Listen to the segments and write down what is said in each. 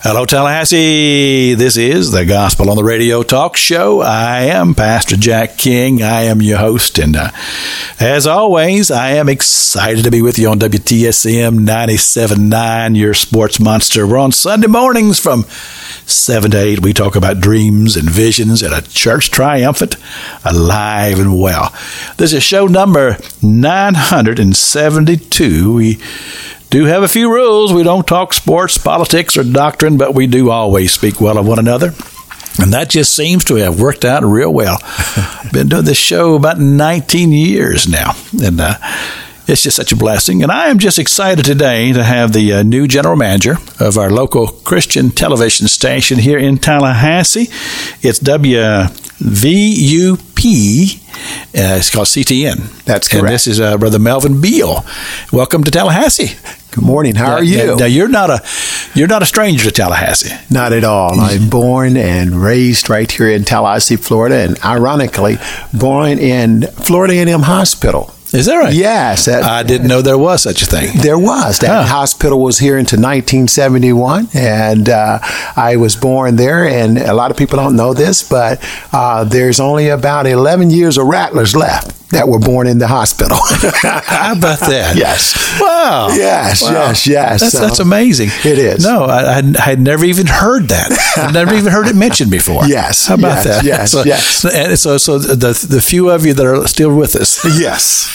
Hello, Tallahassee. This is the Gospel on the Radio Talk Show. I am Pastor Jack King. I am your host. And uh, as always, I am excited to be with you on WTSM 97.9, your sports monster. We're on Sunday mornings from 7 to 8. We talk about dreams and visions and a church triumphant, alive and well. This is show number 972. We do have a few rules. We don't talk sports, politics, or doctrine, but we do always speak well of one another. And that just seems to have worked out real well. Been doing this show about 19 years now. And uh, it's just such a blessing. And I am just excited today to have the uh, new general manager of our local Christian television station here in Tallahassee. It's WVUP. Uh, it's called CTN. That's correct. And this is uh, Brother Melvin Beal. Welcome to Tallahassee. Good morning. How are you? Now, now, you're not a you're not a stranger to Tallahassee. Not at all. I'm born and raised right here in Tallahassee, Florida, and ironically, born in Florida A&M Hospital. Is that right? Yes. That, I didn't know there was such a thing. There was. That Huh. hospital was here until 1971, and uh, I was born there. And a lot of people don't know this, but uh, there's only about 11 years of rattlers left that were born in the hospital. How about that? Yes. Wow. Yes, Wow. yes, yes. That's, So- that's amazing. It is. No, I, I had never even heard that. I'd never even heard it mentioned before. Yes, How about yes, that? yes, so, yes. And so, so the the few of you that are still with us. yes.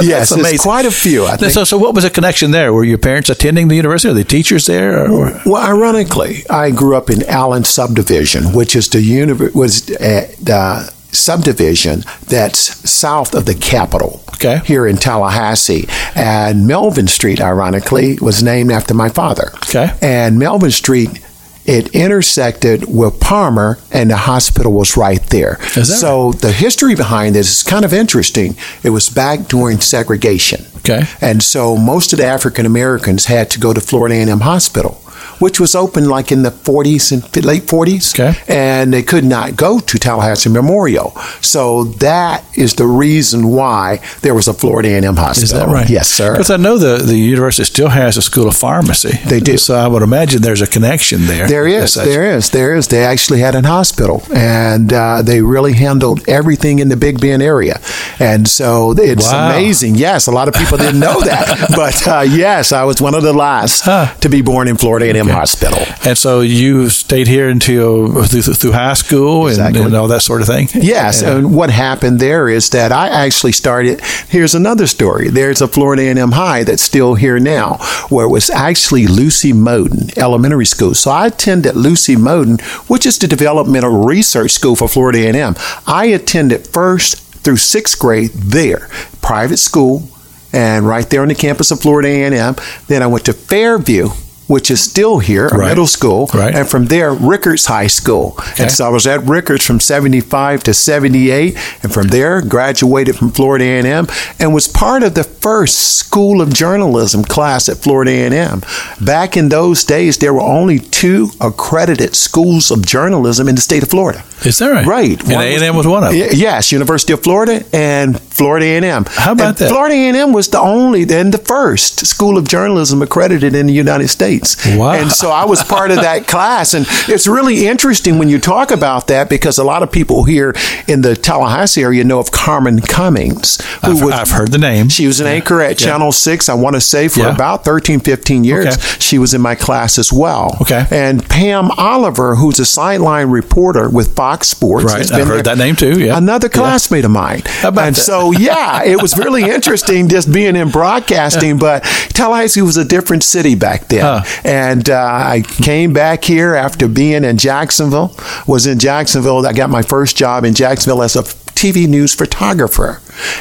yes. amazing. It's quite a few, I think. So, so what was the connection there? Were your parents attending the university? Are the teachers there? Or, or- Well, ironically, I grew up in Allen Subdivision, which is the univ- was uh, the subdivision that's south of the Capitol. Okay. Here in Tallahassee, and Melvin Street, ironically, was named after my father. Okay. And Melvin Street. It intersected with Palmer, and the hospital was right there. Is that so the history behind this is kind of interesting. It was back during segregation. Okay. And so most of the African Americans had to go to Florida A&M Hospital, which was open like in the 40s and late 40s. Okay. And they could not go to Tallahassee Memorial. So that is the reason why there was a Florida A&M Hospital. is that right? Yes, sir. Because I know the, the university still has a school of pharmacy. They do. So I would imagine there's a connection there. There is, there is, there is. They actually had an hospital, and uh, they really handled everything in the Big Bend area, and so it's Wow. amazing. Yes, a lot of people didn't know that, but uh, yes, I was one of the last Huh. to be born in Florida A&M Hospital. And so you stayed here until through, through high school and, Exactly. and all that sort of thing. Yes, And, and what happened there is that I actually started. Here's another story. There's a Florida A&M High that's still here now, where it was actually Lucy Moten Elementary School. So I attended Lucy Moten, which is the developmental research school for Florida A&M. I attended first through sixth grade there, private school, and right there on the campus of Florida A&M. Then I went to Fairview. Which is still here, a Right. middle school, Right. and from there, Rickards High School. And so I was at Rickards from 75 to 78, and from there, graduated from Florida A&M, and was part of the first School of Journalism class at Florida A&M. Back in those days, there were only two accredited schools of journalism in the state of Florida. is that right? Right. And One A and M was one of them. Yes, University of Florida and Florida A&M. How about And that? Florida A&M was the only and the first school of journalism accredited in the United States. Wow. And so I was part of that class, and it's really interesting when you talk about that because a lot of people here in the Tallahassee area know of Carmen Cummings, who I've, was I've heard the name. she was an anchor at Yeah. Channel 6, I want to say, for Yeah. about 13, 15 years. Okay. She was in my class as well. Okay. And Pam Oliver, who's a sideline reporter with Fox Sports. Right. I've heard there- that name too, yeah. Another Yeah. classmate of mine. How about and that? so, yeah, it was really interesting just being in broadcasting, but Tallahassee was a different city back then. Huh. And uh, I came back here after being in Jacksonville, was in Jacksonville. I got my first job in Jacksonville as a TV news photographer.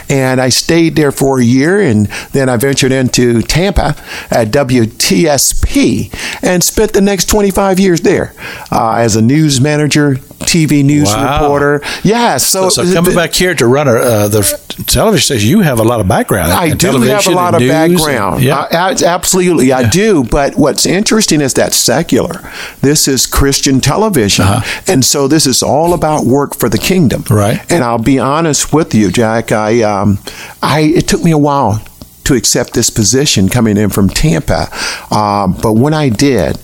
And I stayed there for a year, and then I ventured into Tampa at WTSP and spent the next 25 years there uh, as a news manager, TV news Wow. reporter. Yeah, so, So, so coming back here to run a, uh, the television station, you have a lot of background. I do have a lot of background. and- yeah. Uh, a- absolutely, I do. But what's interesting is that secular. This is Christian television, and so this is all about work for the kingdom. Uh-huh. Right. And I'll be honest with you, Jack. I, um, I, it took me a while to accept this position coming in from Tampa, um, but when I did.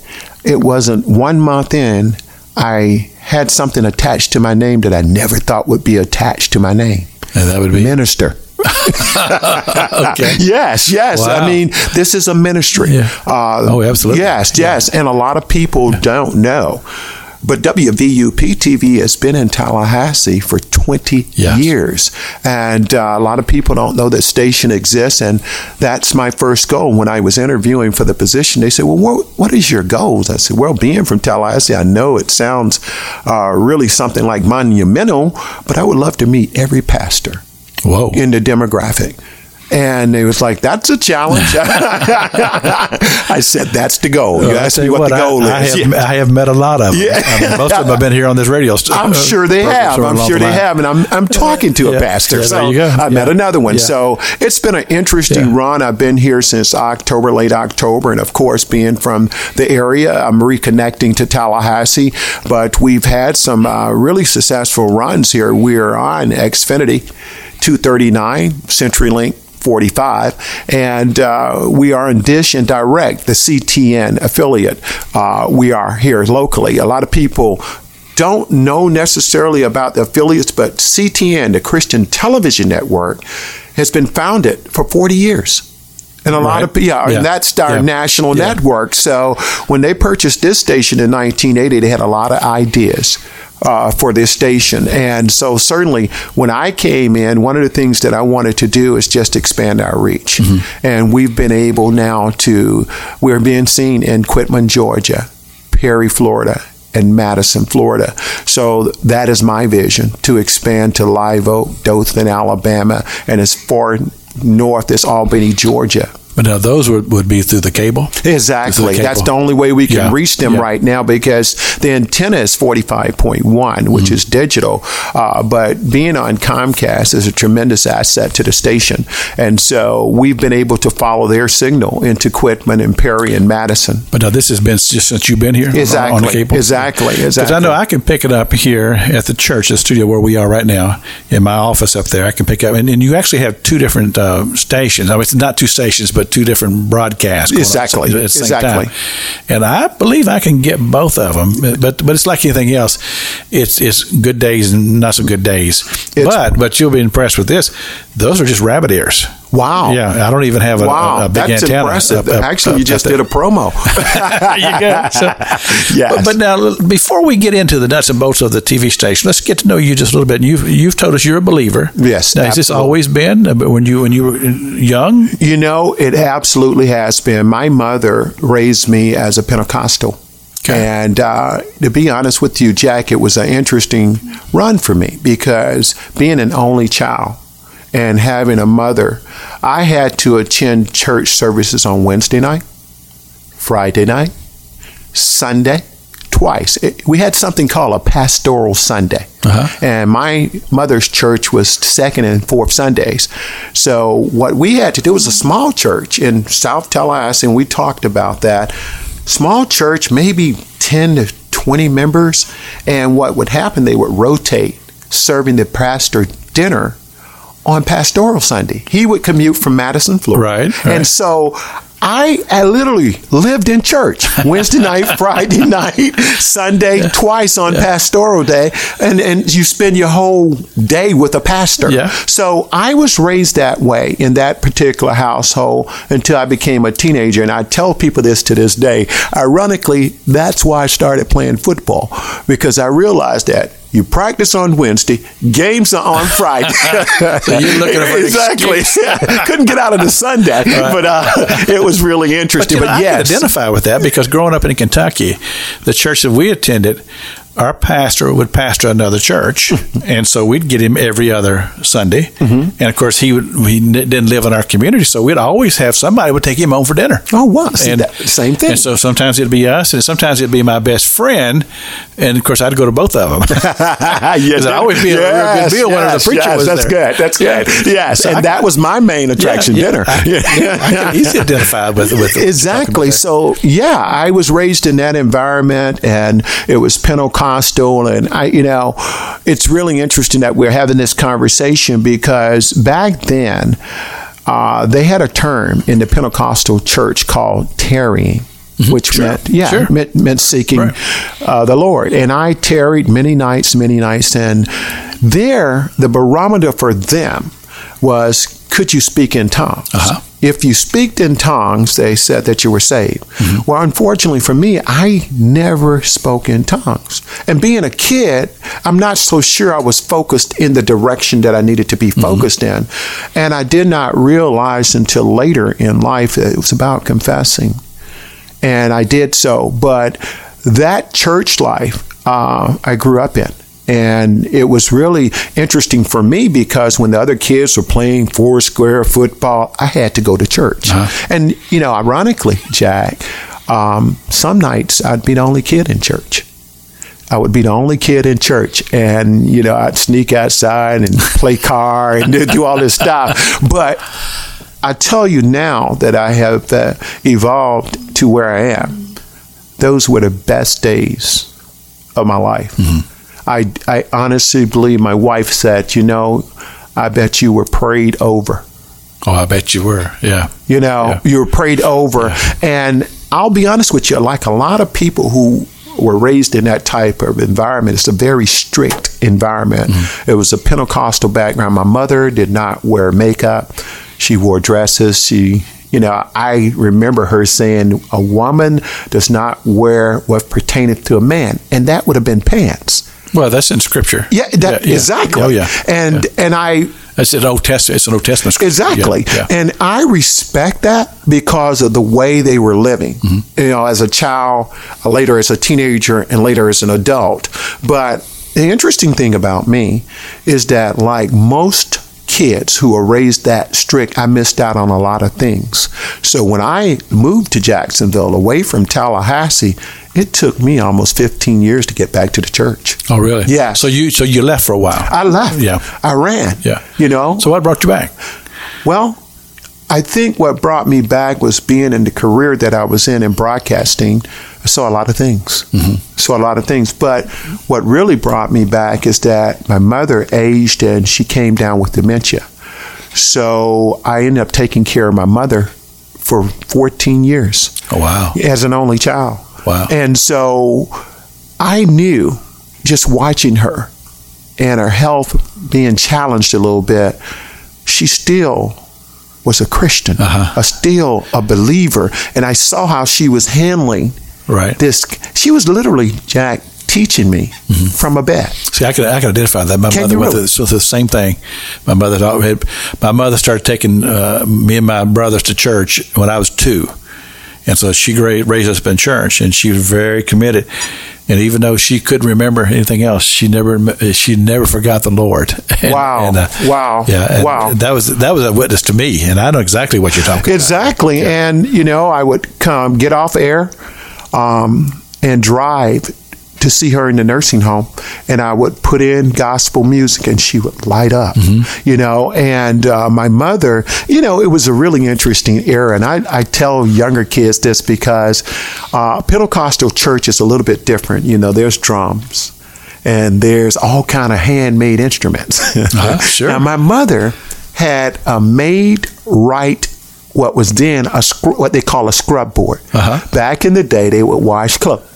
it wasn't one month in, I had something attached to my name that I never thought would be attached to my name. And that would be Minister. okay. Yes, yes. Wow. I mean, this is a ministry. Yeah. Uh, Oh, absolutely. Yes, yes. And a lot of people don't know. But WVUP TV has been in Tallahassee for 20 Yes. years. And uh, a lot of people don't know that station exists. And that's my first goal. When I was interviewing for the position, they said, Well, what, what is your goals? I said, Well, being from Tallahassee, I know it sounds uh, really something like monumental, but I would love to meet every pastor Whoa. in the demographic. And it was like, that's a challenge. I said, that's the goal. You Well, I asked me you what, the goal I, is. have, Yeah. I have met a lot of them. Yeah. I mean, most of them have been here on this radio. st- I'm sure they have. I'm sure the they line. have. And I'm, I'm talking to Yeah. a pastor. So you. I met another one. So it's been an interesting run. I've been here since October, late October. And of course, being from the area, I'm reconnecting to Tallahassee. But we've had some uh, really successful runs here. We're on Xfinity 239, CenturyLink 45, and uh, we are in Dish and Direct, the CTN affiliate. Uh, we are here locally. A lot of people don't know necessarily about the affiliates, but CTN, the Christian Television Network, has been founded for 40 years. And a lot of yeah, Yeah. and that's our Yeah. national Yeah. network. So when they purchased this station in 1980, they had a lot of ideas uh, for this station. And so certainly when I came in, one of the things that I wanted to do is just expand our reach. Mm-hmm. And we've been able now to we're being seen in Quitman, Georgia, Perry, Florida. And Madison, Florida. So that is my vision to expand to Live Oak, Dothan, Alabama, and as far north as Albany, Georgia. But now those would, would be through the cable. Exactly. cable. That's the only way we can Yeah. reach them Yeah. right now because the antenna is 45.1, which Mm-hmm. is digital. Uh, but being on Comcast is a tremendous asset to the station. And so we've been able to follow their signal into Quitman and Perry and Madison. But now this has been just since you've been here Exactly. on the cable. Exactly. Because Exactly. I know I can pick it up here at the church, the studio where we are right now, in my office up there. I can pick up, and, and you actually have two different uh, stations. I mean, it's not two stations, but two different broadcasts. Exactly. at the same Exactly. time. And I believe I can get both of them. But but it's like anything else. It's it's good days and not so good days. It's- but but you'll be impressed with this. Those are just rabbit ears. Wow. Yeah, I don't even have a, Wow, a big that's antenna. impressive. up- up- Actually, up you just did a promo. there you go. So, Yes. but, but now, before we get into the nuts and bolts of the TV station, let's get to know you just a little bit. You've you've told us you're a believer. Yes, Now, has this always been uh, when you when you were young? You know, it absolutely has been. My mother raised me as a Pentecostal. Okay. And uh, to be honest with you, Jack, it was an interesting run for me because being an only child and having a mother, I had to attend church services on Wednesday night, Friday night, Sunday, twice. It- we had something called a pastoral Sunday. Uh-huh. And my mother's church was second and fourth Sundays. So what we had to do was a small church in South Tallahassee, and we talked about that. Small church, maybe 10 to 20 members. And what would happen, they would rotate serving the pastor dinner on pastoral Sunday. He would commute from Madison, Florida. Right, right. And so I, I literally lived in church Wednesday night, Friday night, Sunday, twice on pastoral day, and, and you spend your whole day with a pastor. Yeah. So I was raised that way in that particular household until I became a teenager. And I tell people this to this day. Ironically, that's why I started playing football because I realized that you practice on Wednesday, games are on Friday. So you're looking for exactly. Couldn't get out of the Sunday, but uh, it was really But, interesting. you But, know, I can identify with that because growing up in Kentucky, the church that we attended, our pastor would pastor another church, and so we'd get him every other Sunday. Mm-hmm. And of course, he would he didn't live in our community, so we'd always have somebody would take him home for dinner. Oh, wow. See, And that- same thing. And so sometimes it'd be us, and sometimes it'd be my best friend, and of course I'd go to both of them. yes, I'd always be a real good meal whenever the preacher yes, was That's there. good. That's Yeah. good. Yes, So and I- that was my main attraction Yeah, yeah. dinner. I, yeah, I can easily identify with with exactly. So yeah, I was raised in that environment, and it was Pentecostal, and I, you know, it's really interesting that we're having this conversation because back then. Uh, they had a term in the Pentecostal church called tarrying. which Sure. meant yeah Sure. meant, meant seeking Right. uh, the Lord. And I tarried many nights, many nights, and there the barometer for them was could you speak in tongues? Uh-huh. If you speak in tongues, they said that you were saved. Mm-hmm. Well, unfortunately for me, I never spoke in tongues. And being a kid, I'm not so sure I was focused in the direction that I needed to be Mm-hmm. focused in. And I did not realize until later in life that it was about confessing and I did so. But that church life uh, I grew up in. And it was really interesting for me because when the other kids were playing four square football, I had to go to church. And, you know, ironically, Jack, um, some nights I'd be the only kid in church. I would be the only kid in church, and you know I'd sneak outside and play car and do all this stuff. But I tell you now that I have uh, evolved to where I am. Those were the best days of my life. I, I honestly believe my wife said, you know, I bet you were prayed over. Oh, I bet you were. Yeah. You know, Yeah. you were prayed over. And I'll be honest with you, like a lot of people who were raised in that type of environment, it's a very strict environment. Mm-hmm. It was a Pentecostal background. My mother did not wear makeup, she wore dresses. She you know, I remember her saying, a woman does not wear what pertaineth to a man. And that would have been pants. Well, that's in Scripture. Yeah, that, Yeah, yeah. exactly. Oh, yeah. And and I That's an Old Testament. It's an Old Testament scripture. Exactly. Yeah, yeah. And I respect that because of the way they were living. Mm-hmm. You know, as a child, later as a teenager, and later as an adult. But the interesting thing about me is that, like most kids who are raised that strict, I missed out on a lot of things. So when I moved to Jacksonville away from Tallahassee, it took me almost 15 years to get back to the church. Oh, really? Yeah. So you so you left for a while. I left. Yeah. I ran. Yeah. You know? So what brought you back? Well, I think what brought me back was being in the career that I was in in broadcasting. I saw a lot of things. Saw a lot of things. But what really brought me back is that my mother aged and she came down with dementia. So I ended up taking care of my mother for 14 years Oh, wow. as an only child. Wow. And so I knew just watching her and her health being challenged a little bit, she still was a Christian, Uh-huh. a still a believer. And I saw how she was handling Right. this. She was literally, Jack, teaching me Mm-hmm. from a bed. See, I could I could identify that. My Can mother went really? through the same thing. My mother had my mother started taking uh, me and my brothers to church when I was two, and so she raised us up in church, and she was very committed. And even though she couldn't remember anything else, she never she never forgot the Lord. And- Wow. and, uh, Wow. Yeah. Wow. That was that was a witness to me, and I know exactly what you're talking Exactly. And, you know, I would come get off air um, and drive to see her in the nursing home. And I would put in gospel music and she would light up, you know. And uh, my mother, you know, it was a really interesting era. And I, I tell younger kids this because uh, Pentecostal church is a little bit different. You know, there's drums. And there's all kind of handmade instruments. Uh-huh, sure. Now, my mother had a made right what was then a scr- what they call a scrub board. Uh-huh. Back in the day, they would wash clothes.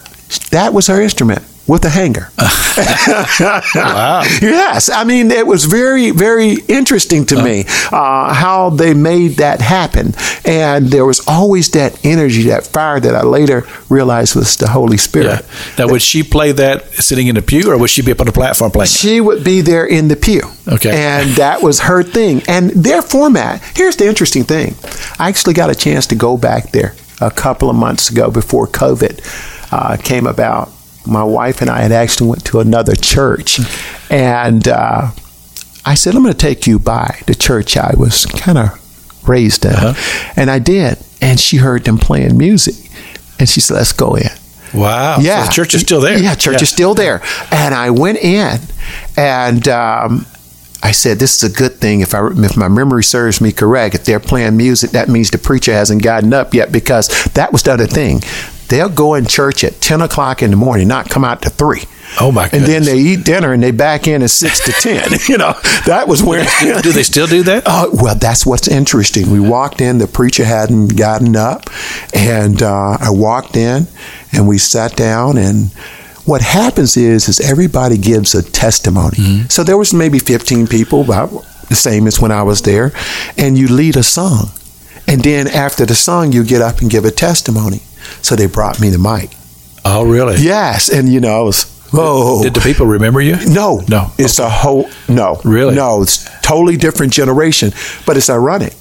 That was her instrument with a hanger. Wow. yes, I mean it was very, very interesting to me uh, how they made that happen, and there was always that energy, that fire that I later realized was the Holy Yeah. Spirit. Now, would she play that sitting in the pew, or would she be up on the platform playing? it? She would be there in the pew. Okay. And that was her thing. And their format, here's the interesting thing. I actually got a chance to go back there a couple of months ago before COVID uh, came about. My wife and I had actually went to another church. And uh, I said, I'm going to take you by the church I was kind of raised in. Uh-huh. And I did. And she heard them playing music. And she said, let's go in. Wow. Yeah, So the church is still there. Yeah, church is still there. And I went in, and um, I said, "This is a good thing. If I if my memory serves me correct, if they're playing music, that means the preacher hasn't gotten up yet because that was the other thing. They'll go in church at ten o'clock in the morning, not come out to three. Oh my! God. And then they eat dinner and they back in at six to ten. you know, that was where. do they still do that? Uh, well, that's what's interesting. We walked in, the preacher hadn't gotten up, and uh, I walked in, and we sat down, and what happens is, is everybody gives a testimony. Mm-hmm. So there was maybe fifteen people, about the same as when I was there, and you lead a song, and then after the song, you get up and give a testimony. So they brought me the mic. Oh, really? Yes, and you know, I was whoa. Did the people remember you? No, No. It's a whole no. Really? No, it's totally different generation. But it's ironic.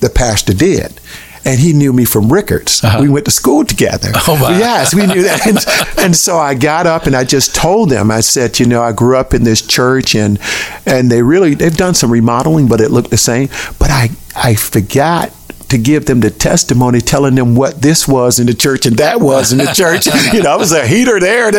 The pastor did. And he knew me from Rickards. Uh-huh. We went to school together. Oh, my. Yes, we knew that. And, and so I got up and I just told them. I said, you know, I grew up in this church, and and they really they've done some remodeling, but it looked the same. But I I forgot to give them the testimony telling them what this was in the church and that was in the church. you know, I was a heater there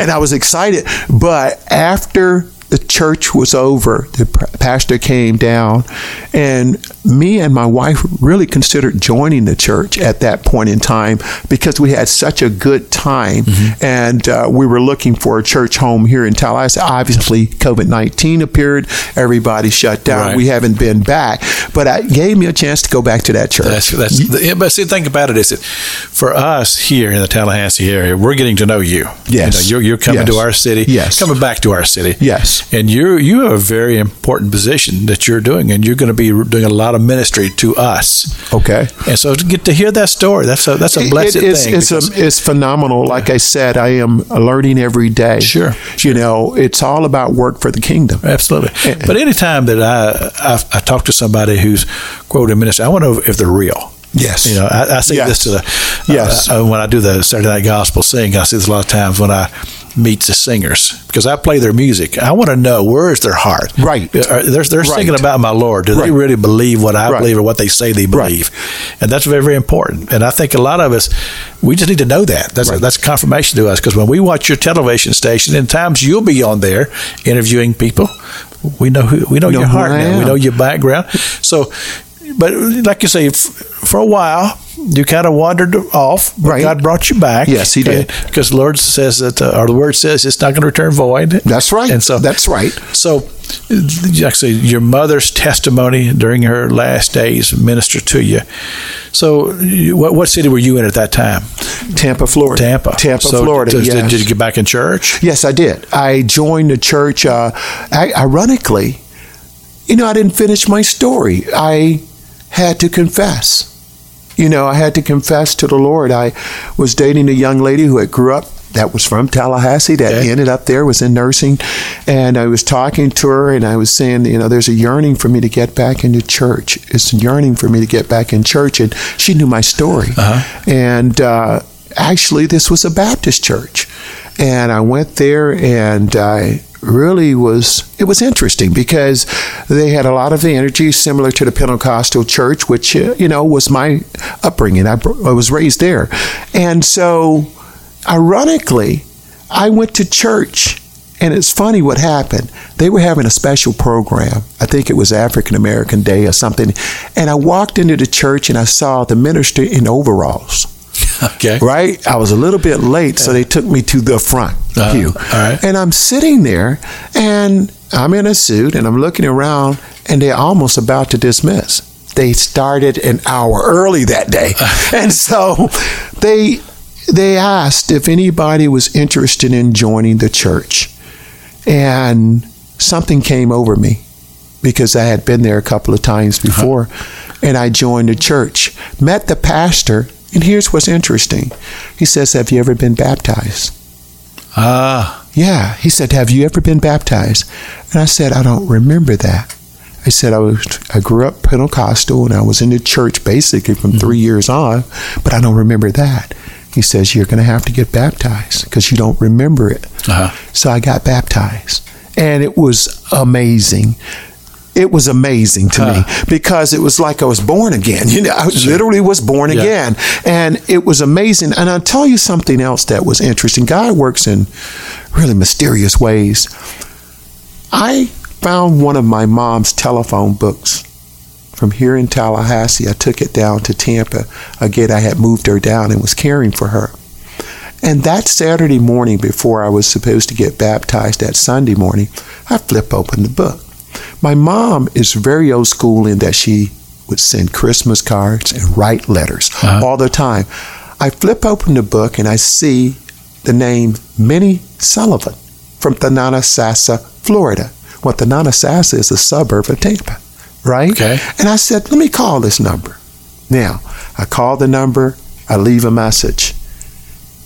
and I was excited. But after the church was over, the pastor came down and me and my wife really considered joining the church at that point in time because we had such a good time and uh, we were looking for a church home here in Tallahassee. Obviously, COVID 19 appeared, everybody shut down. Right. We haven't been back, but it gave me a chance to go back to that church. That's that's. The, but see, think about it. Is that for us here in the Tallahassee area, we're getting to know you. Yes. you know, you're coming Yes. to our city. Yes. coming back to our city. Yes. And you you have a very important position that you're doing, and you're going to be doing a lot of ministry to us. Okay. And so to get to hear that story, that's a that's a blessed It- it's, thing. It's, a, it's phenomenal. Like I said, I am learning every day. Sure, You know, it's all about work for the kingdom. Absolutely. Eh, eh. But anytime that I, I I talk to somebody who's quote a minister, I want to know if they're real. Yes. You know, I, I say Yes. this to the Yes. uh, uh, when I do the Saturday Night Gospel sing. I see this a lot of times when I meet the singers because I play their music. I want to know where is their heart. Right. Are- They're they're Right. singing about my Lord. Do they really believe what I Right. believe or what they say they Right. believe? And that's very very important. And I think a lot of us we just need to know that. That's Right. that's confirmation to us because when we watch your television station, and times you'll be on there interviewing people. We know who we know, Know your heart now. We know your background. So, but like you say, f- for a while you kind of wandered off. But Right. God brought you back. Yes, He did. Because the Lord says that, uh, or the Word says, it's not going to return void. That's right. And so That's right. So, like I say, your mother's testimony during her last days ministered to you. So, what what city were you in at that time? Tampa, Florida. Tampa. Tampa, So, Florida. Did, yes. did you get back in church? Yes, I did. I joined the church. Uh, I, ironically, you know, I didn't finish my story. I had to confess. You know, I had to confess to the Lord. I was dating a young lady who had grew up that was from Tallahassee that Okay. ended up there was in nursing and I was talking to her and I was saying you know there's a yearning for me to get back into church it's a yearning for me to get back in church and she knew my story and uh, actually this was a Baptist church and I went there and I really was it was interesting because they had a lot of energy similar to the Pentecostal church which uh, you know was my upbringing. I, I was raised there. And so ironically I went to church and it's funny what happened. They were having a special program. I think it was African American Day or something. And I walked into the church and I saw the minister in overalls Okay. right? I was a little bit late, so they took me to the front Uh-huh. pew. All right. And I'm sitting there, and I'm in a suit, and I'm looking around, and they're almost about to dismiss. They started an hour early that day, and so they they asked if anybody was interested in joining the church, and something came over me because I had been there a couple of times before, and I joined the church, met the pastor, and here's what's interesting. He says, "Have you ever been baptized?" Ah, Yeah. He said, Have you ever been baptized? And I said, I don't remember that. I said, I was I grew up Pentecostal and I was in the church basically from three years on, but I don't remember that. He says, You're gonna have to get baptized because you don't remember it. uh-huh. So I got baptized. And it was amazing. It was amazing to me because it was like I was born again. You know, I literally was born Yeah. again. And it was amazing. And I'll tell you something else that was interesting. God works in really mysterious ways. I found one of my mom's telephone books from here in Tallahassee. I took it down to Tampa. Again, I had moved her down and was caring for her. And that Saturday morning, before I was supposed to get baptized that Sunday morning, I flip open the book. My mom is very old school in that she would send Christmas cards and write letters uh-huh. all the time. I flip open the book and I see the name Minnie Sullivan from Thonotosassa, Florida. What Well, Thonotosassa is a suburb of Tampa, right? Okay. And I said, let me call this number. Now, I call the number, I leave a message.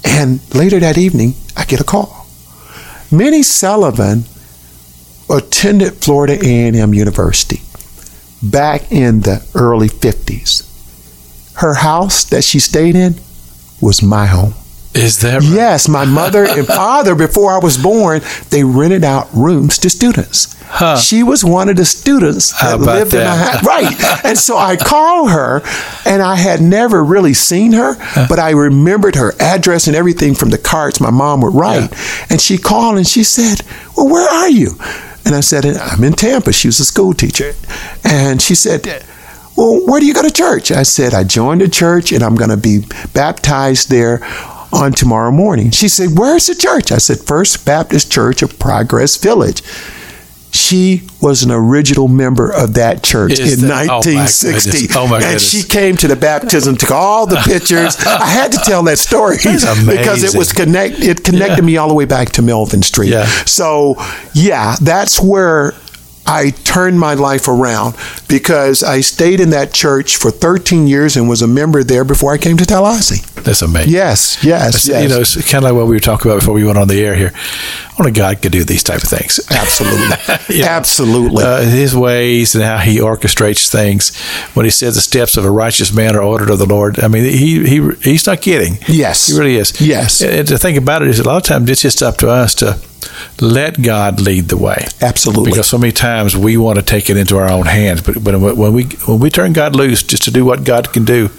And later that evening, I get a call. Minnie Sullivan attended Florida A&M University back in the early 50s. Her house that she stayed in was my home. Is that right? Yes, my mother and father, before I was born, they rented out rooms to students. Huh. She was one of the students that lived that? in my house. Right. and so I called her, and I had never really seen her, but I remembered her address and everything from the cards my mom would write. Yeah. And she called and she said, Well, where are you? And I said, I'm in Tampa. She was a school teacher. And she said, Well, where do you go to church? I said, I joined a church and I'm going to be baptized there on tomorrow morning. She said, Where's the church? I said, First Baptist Church of Progress Village. She was an original member of that church Is in that, 1960. Oh my, oh my and she came to the baptism, took all the pictures. I had to tell that story because it was connect. It connected yeah. me all the way back to Melvin Street. Yeah. So yeah, that's where I turned my life around because I stayed in that church for 13 years and was a member there before I came to Tallahassee. That's amazing. Yes, yes, yes. You know, it's kind of like what we were talking about before we went on the air here. Only God could do these type of things. Absolutely. Absolutely. Uh, his ways and how he orchestrates things. When he says the steps of a righteous man are ordered of the Lord, I mean, he, he he's not kidding. Yes. He really is. Yes. And to think about it is a lot of times it's just up to us to let God lead the way. Absolutely. Because so many times we want to take it into our own hands, but, but when we when we turn God loose just to do what God can do,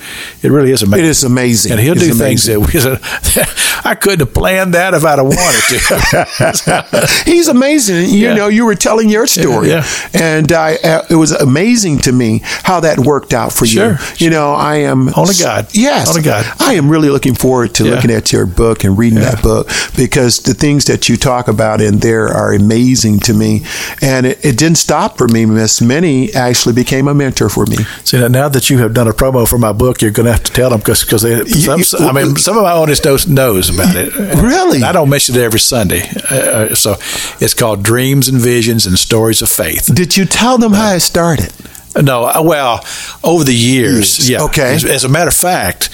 it really is amazing. It is amazing. And He'll it's do amazing. things that we, I couldn't have planned that if I'd have wanted to. He's amazing. You yeah. know, you were telling your story, yeah, yeah. and I, uh, it was amazing to me how that worked out for sure. you. You know, I am only God. Yes, only God. I am really looking forward to looking at your book and reading that book because the things that you talk about in there are amazing to me. And it, it didn't stop for me. Miss Minnie actually became a mentor for me. See, now that you have done a promo for my book, you're going to have to tell them because because I mean some of my audience knows knows about it. Really, I don't mention it every Sunday. Uh, so it's called Dreams and Visions and Stories of Faith. Did you tell them how it started? No, uh, well, over the years, years. yeah. Okay. As, as, a matter of fact,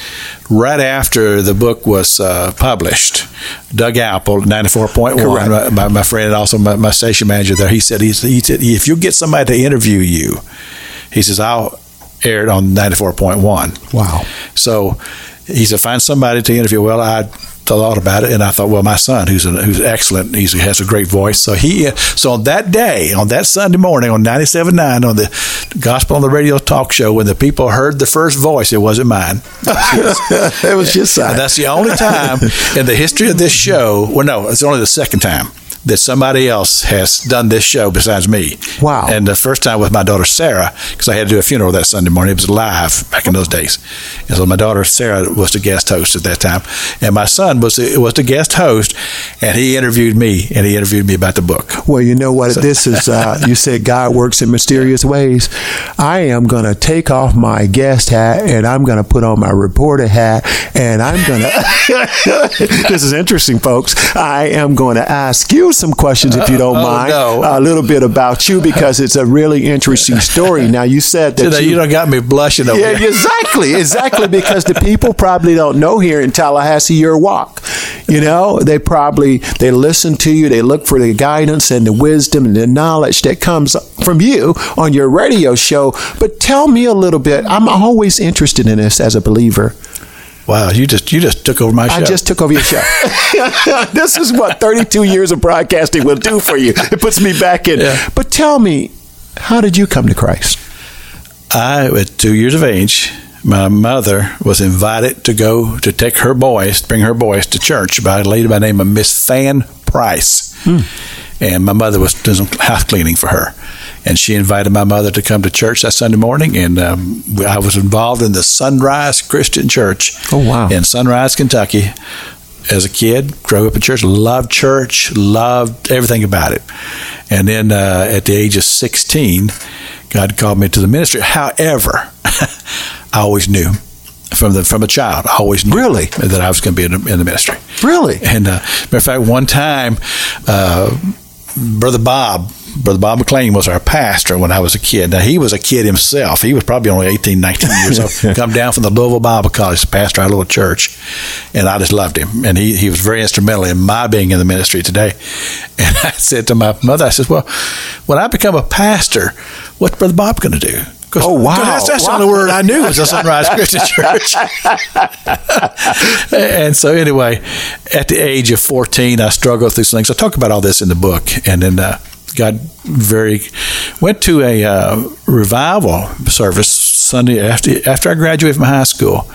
right after the book was uh, published, Doug Apple, ninety four point one, my, my, friend and also my, my, station manager there, he said, he said, if you get somebody to interview you, he says, I'll air it on ninety four point one. Wow. So he said, find somebody to interview. Well, I thought about it, and I thought, well, my son, who's a, who's excellent, he has a great voice. So he, so on that day, on that Sunday morning, on 97.9, on the Gospel on the Radio talk show, when the people heard the first voice, it wasn't mine. it was just that's the only time in the history of this show. Well, no, it's only the second time that somebody else has done this show besides me. Wow. And the first time with my daughter Sarah, because I had to do a funeral that Sunday morning. It was live back in those days. And so my daughter Sarah was the guest host at that time. And my son was the, was the guest host, and he interviewed me, and he interviewed me about the book. Well, you know what? So. This is, uh, you said God works in mysterious ways. I am going to take off my guest hat, and I'm going to put on my reporter hat, and I'm going to, this is interesting, folks. I am going to ask you some questions, if you don't uh, mind, oh, no. a little bit about you because it's a really interesting story. Now, you said that so you, you don't got me blushing over yeah, here. exactly, exactly, because the people probably don't know here in Tallahassee your walk. You know, they probably they listen to you, they look for the guidance and the wisdom and the knowledge that comes from you on your radio show. But tell me a little bit. I'm always interested in this as a believer. Wow, you just you just took over my show. I just took over your show. this is what 32 years of broadcasting will do for you. It puts me back in. Yeah. But tell me, how did you come to Christ? I, at two years of age, my mother was invited to go to take her boys, bring her boys to church by a lady by the name of Miss Fan Price. Hmm. And my mother was doing some house cleaning for her and she invited my mother to come to church that Sunday morning, and um, I was involved in the Sunrise Christian Church. Oh wow! In Sunrise, Kentucky. as a kid, grew up in church, loved church, loved everything about it. And then uh, at the age of 16, God called me to the ministry. However, I always knew from the from a child, I always knew Really? that I was going to be in the, in the ministry. Really? And uh, matter of fact, one time, uh, Brother Bob, Brother Bob McLean was our pastor when I was a kid. Now, he was a kid himself. He was probably only 18, 19 years old. Come down from the Louisville Bible College to pastor our little church. And I just loved him. And he, he was very instrumental in my being in the ministry today. And I said to my mother, I said, well, when I become a pastor, what's Brother Bob going to do? Oh, wow. That's, that's Wow. the only word I knew was the Sunrise Christian Church. and so anyway, at the age of 14, I struggled through some things. I talk about all this in the book, and then uh, got very went to a uh, revival service Sunday after after I graduated from high school.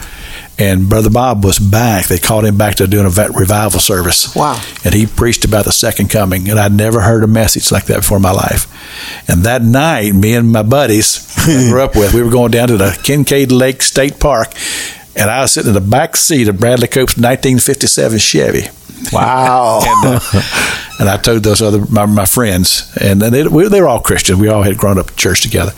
And Brother Bob was back. They called him back to doing a revival service. Wow. And he preached about the second coming. And I'd never heard a message like that before in my life. And that night, me and my buddies I grew up with, we were going down to the Kincaid Lake State Park. And I was sitting in the back seat of Bradley Cope's 1957 Chevy. Wow. And, uh, and I told those other my, my friends, and they, we, they were all Christians. We all had grown up in church together.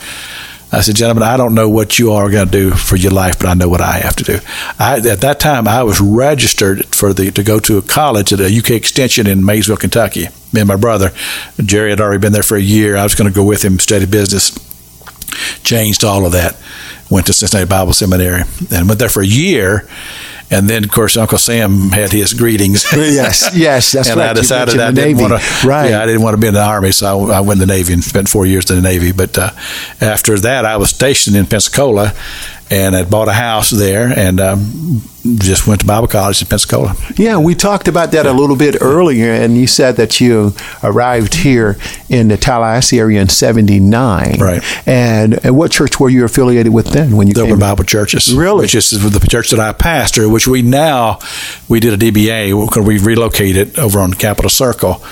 I said, gentlemen, I don't know what you are going to do for your life, but I know what I have to do. I, at that time, I was registered for the to go to a college at a UK Extension in Maysville, Kentucky. Me and my brother, Jerry, had already been there for a year. I was going to go with him, study business. Changed all of that. Went to Cincinnati Bible Seminary and went there for a year. And then, of course, Uncle Sam had his greetings. yes, yes, that's and right. I decided I didn't Navy. want to. Right. Yeah, I didn't want to be in the army, so I, I went in the Navy and spent four years in the Navy. But uh, after that, I was stationed in Pensacola, and had bought a house there, and um, just went to Bible college in Pensacola. Yeah, we talked about that a little bit earlier, and you said that you arrived here in the Tallahassee area in '79. Right. And, and what church were you affiliated with then when you The came? Open Bible Churches, Really? which is the church that I pastor. Which we now we did a DBA because we relocated over on Capitol Circle.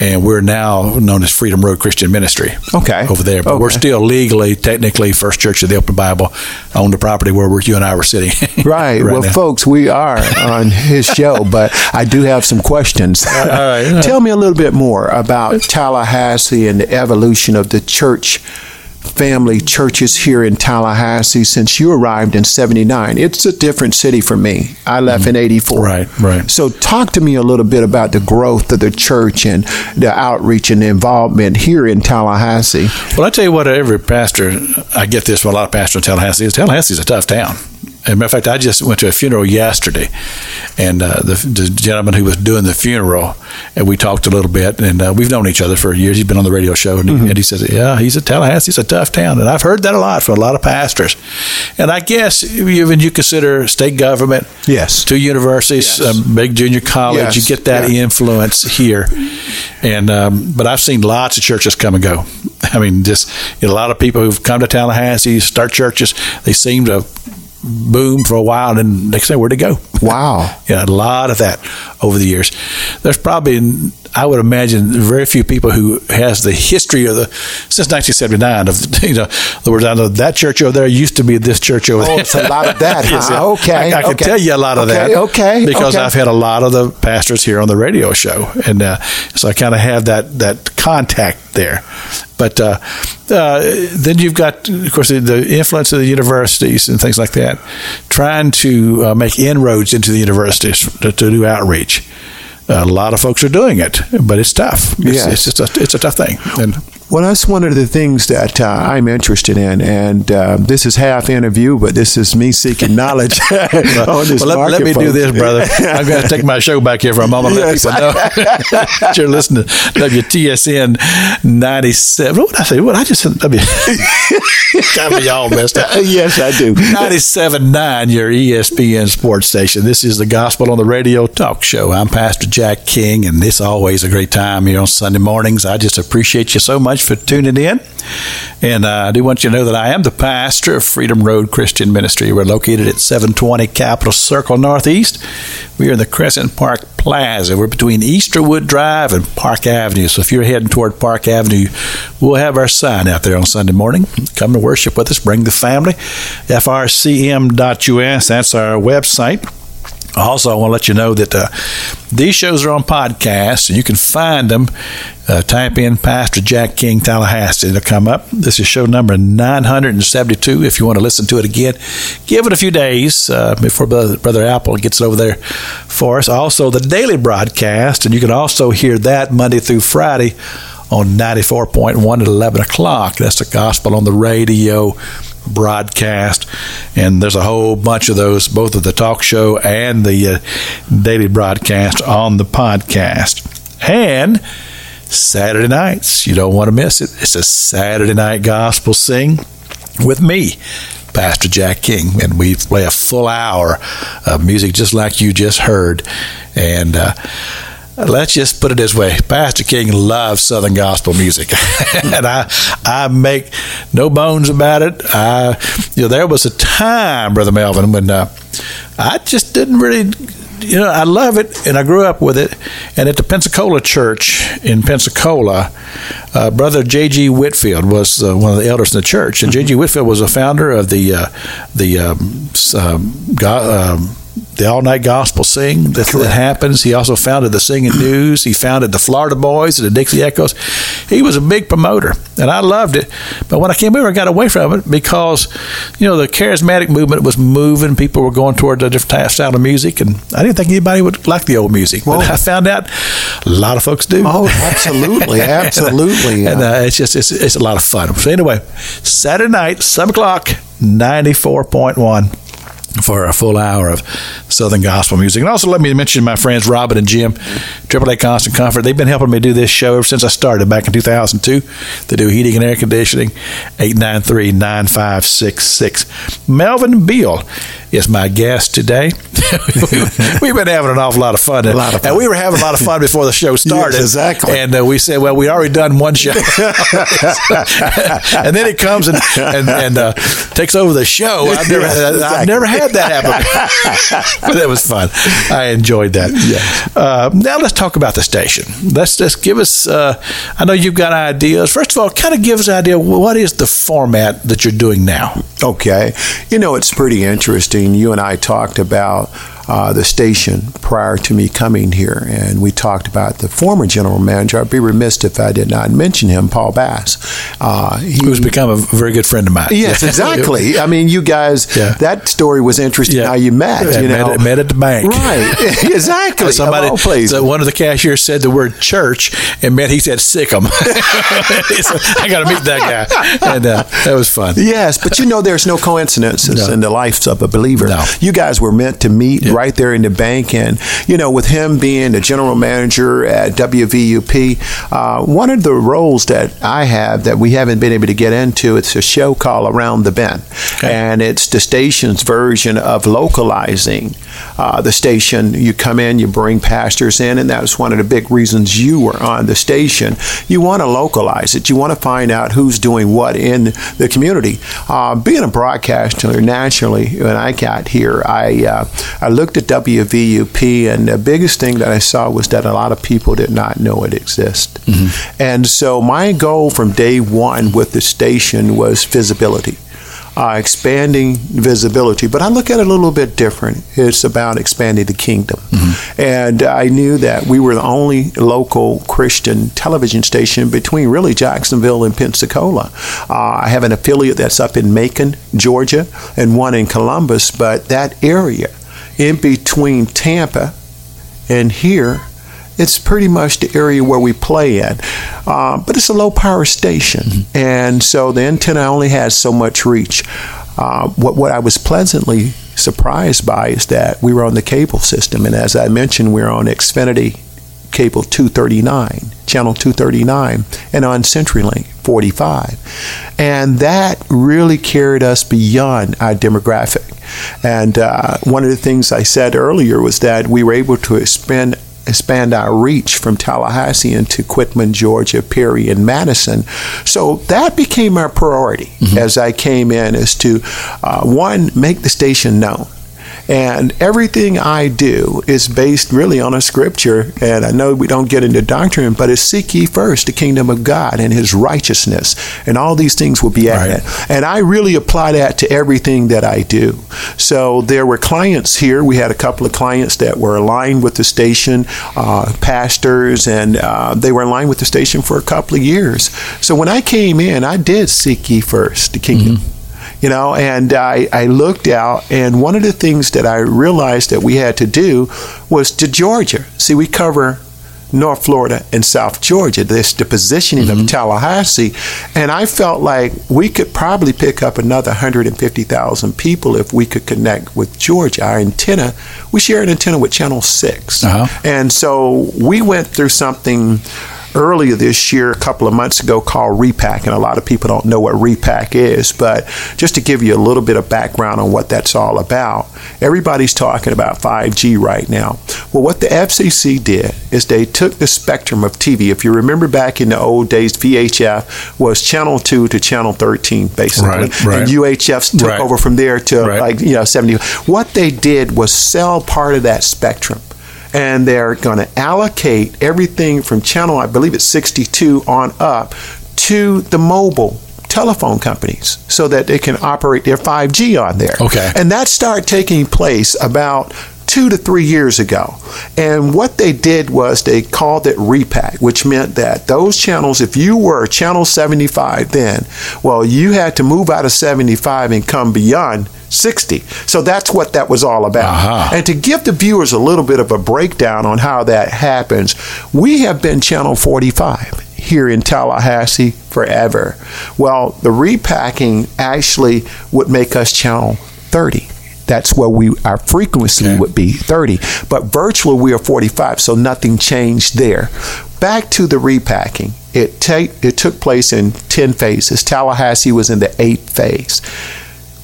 And we're now known as Freedom Road Christian Ministry. Okay. Over there. But we're still legally, technically, First Church of the Open Bible on the property where you and I were sitting. Right. well, now. folks, we are on his show, but I do have some questions. right. Tell me a little bit more about Tallahassee and the evolution of the church family churches here in Tallahassee since you arrived in 79. It's a different city for me. I left in 84. Mm-hmm. Right, right. So talk to me a little bit about the growth of the church and the outreach and the involvement here in Tallahassee. Well, I tell you what, every pastor, I get this from a lot of pastors in Tallahassee, is Tallahassee's a tough town. As a matter of fact, I just went to a funeral yesterday, and uh, the, the gentleman who was doing the funeral, and we talked a little bit, and uh, we've known each other for years. He's been on the radio show, and, he, and he says, "Yeah, he's a Tallahassee's a tough town," and I've heard that a lot from a lot of pastors. And I guess even you consider state government, Yes. two universities, Yes. um, big junior college, Yes. you get that Yeah. influence here. And um, but I've seen lots of churches come and go. I mean, just you know, a lot of people who've come to Tallahassee, start churches. They seem to boom for a while, and then next thing, where'd they go? Wow. Yeah, a lot of that over the years. There's probably, I would imagine, very few people who has the history of the since 1979 of you know the words I know that church over there used to be this church over Oh, there. it's a lot of that? Yes. Okay, I, I can okay. tell you a lot of Okay, that. okay, because okay. I've had a lot of the pastors here on the radio show, and uh, so I kind of have that that contact there. But uh, uh, then you've got, of course, the, the influence of the universities and things like that, trying to uh, make inroads into the universities to, to do outreach. a lot of folks are doing it, but it's tough. It's, Yes. it's just a, it's a tough thing. And Well, that's one of the things that uh, I'm interested in, and uh, this is half interview, but this is me seeking knowledge on this well, let, let me do this, brother. I'm going to take my show back here for a moment. Yes. Let people know that you're listening to WTSN 97. What did I say? What I just said? W. Got me all messed up. yes, I do. 97.9, your ESPN sports station. This is the Gospel on the Radio talk show. I'm Pastor Jack King, and it's always a great time here on Sunday mornings. I just appreciate you so much for tuning in. And uh, I do want you to know that I am the pastor of Freedom Road Christian Ministry. We're located at 720 Capitol Circle Northeast. We are in the Crescent Park Plaza. We're between Easterwood Drive and Park Avenue. So if you're heading toward Park Avenue, we'll have our sign out there on Sunday morning. Come to worship with us. Bring the family. FRCM.us. That's our website. Also, I want to let you know that uh, these shows are on podcasts, you can find them. Uh, type in Pastor Jack King Tallahassee. It'll come up. This is show number 972. If you want to listen to it again, give it a few days uh, before Brother, Brother Apple gets it over there for us. Also, the daily broadcast, and you can also hear that Monday through Friday on 94.1 at 11 o'clock. That's the Gospel on the Radio broadcast. And there's a whole bunch of those, both of the talk show and the uh, daily broadcast on the podcast. And Saturday nights, you don't want to miss it. It's a Saturday night gospel sing with me. Pastor Jack King, and we play a full hour of music just like you just heard. And uh, let's just put it this way pastor king loves southern gospel music and i i make no bones about it i you know there was a time brother melvin when uh, i just didn't really you know, I love it, and I grew up with it. And at the Pensacola Church in Pensacola, uh, Brother J.G. Whitfield was uh, one of the elders in the church, and J.G. Whitfield was a founder of the uh, the um, um, um the all night gospel sing that, that, happens. He also founded the Singing News. He founded the Florida Boys and the Dixie Echoes. He was a big promoter, and I loved it. But when I came over, I got away from it because, you know, the charismatic movement was moving. People were going towards a different style of music, and I didn't think anybody would like the old music. Well, but I found out a lot of folks do. Oh, absolutely, absolutely. and, uh, it's just it's, it's a lot of fun. So anyway, Saturday night, seven o'clock, ninety four point one for a full hour of Southern gospel music. And also let me mention my friends Robin and Jim, AAA Constant Comfort. They've been helping me do this show ever since I started back in 2002. They do heating and air conditioning, 893-9566. Melvin Beal is my guest today. We've been having an awful lot of fun. A lot of fun. And we were having a lot of fun before the show started. yes, exactly. And uh, we said, well, we already done one show. and then it comes and, and, and uh, takes over the show. I've never, exactly. I've never had that happen. but it was fun. I enjoyed that. Yeah. Uh, now let's talk about the station. Let's just give us, uh, I know you've got ideas. First of all, kind of give us an idea, what is the format that you're doing now? Okay. You know, it's pretty interesting. You and I talked about uh, the station prior to me coming here, and we talked about the former general manager. I'd be remiss if I did not mention him, Paul Bass. Uh, he, Who's become a very good friend of mine. Yes, exactly. I mean, you guys, yeah. that story was interesting yeah. how you met. Yeah, you know, met, met, at the bank. Right, exactly. Somebody, so one of the cashiers said the word church, and met he said Sikkim. I got to meet that guy, and uh, that was fun. Yes, but you know, there's no coincidences no. in the life of a believer. No. You guys were meant to meet right there in the bank. And, you know, with him being the general manager at WVUP, uh, one of the roles that I have that we haven't been able to get into, it's a show called Around the Bend. Okay. And it's the station's version of localizing uh, the station. You come in, you bring pastors in, and that's one of the big reasons you were on the station. You want to localize it. You want to find out who's doing what in the community. Uh, being a broadcaster nationally, when I got here, I uh, I looked at WVUP, and the biggest thing that I saw was that a lot of people did not know it existed. Mm-hmm. And so my goal from day one with the station was visibility uh, expanding visibility. But I look at it a little bit different. It's about expanding the kingdom. Mm-hmm. And I knew that we were the only local Christian television station between really Jacksonville and Pensacola. Uh, I have an affiliate that's up in Macon, Georgia, and one in Columbus, but that area in between Tampa and here it's pretty much the area where we play at. Uh, but it's a low power station, mm-hmm. and so the antenna only has so much reach. Uh, what, what I was pleasantly surprised by is that we were on the cable system, and as I mentioned, we we're on Xfinity cable 239, channel 239, and on CenturyLink 45. And that really carried us beyond our demographic. And uh, one of the things I said earlier was that we were able to expand expand our reach from Tallahassee into Quitman, Georgia, Perry, and Madison. So that became our priority mm-hmm. as I came in, is to uh, one make the station known And everything I do is based really on a scripture. And I know we don't get into doctrine, but it's seek ye first the kingdom of God and his righteousness, and all these things will be added. Right. And I really apply that to everything that I do. So there were clients here. We had a couple of clients that were aligned with the station, uh, pastors, and uh, they were aligned with the station for a couple of years. So when I came in, I did seek ye first the kingdom. Mm-hmm you know and I, I looked out and one of the things that i realized that we had to do was to georgia see we cover North Florida and South Georgia. This the positioning mm-hmm. of Tallahassee, and I felt like we could probably pick up another 150,000 people if we could connect with Georgia. Our antenna, we share an antenna with Channel 6 uh-huh. and so we went through something earlier this year, a couple of months ago, called Repack, and a lot of people don't know what Repack is. But just to give you a little bit of background on what that's all about, everybody's talking about 5G right now. Well, what the FCC did is they took the spectrum of TV. If you remember back in the old days, VHF was channel 2 to channel 13, basically. Right, right. And UHF took right. over from there to like, you know, 70. What they did was sell part of that spectrum and they're going to allocate everything from channel, I believe it's 62 on up, to the mobile telephone companies so that they can operate their 5G on there. Okay. And that started taking place about two to three years ago. And what they did was they called it repack, which meant that those channels, if you were channel 75 then, well, you had to move out of 75 and come beyond 60. So that's what that was all about. Uh-huh. And to give the viewers a little bit of a breakdown on how that happens, we have been channel 45 here in Tallahassee forever. Well, the repacking actually would make us channel 30 that's where we our frequency okay. would be 30 but virtual we are 45 so nothing changed there back to the repacking it take it took place in 10 phases tallahassee was in the eighth phase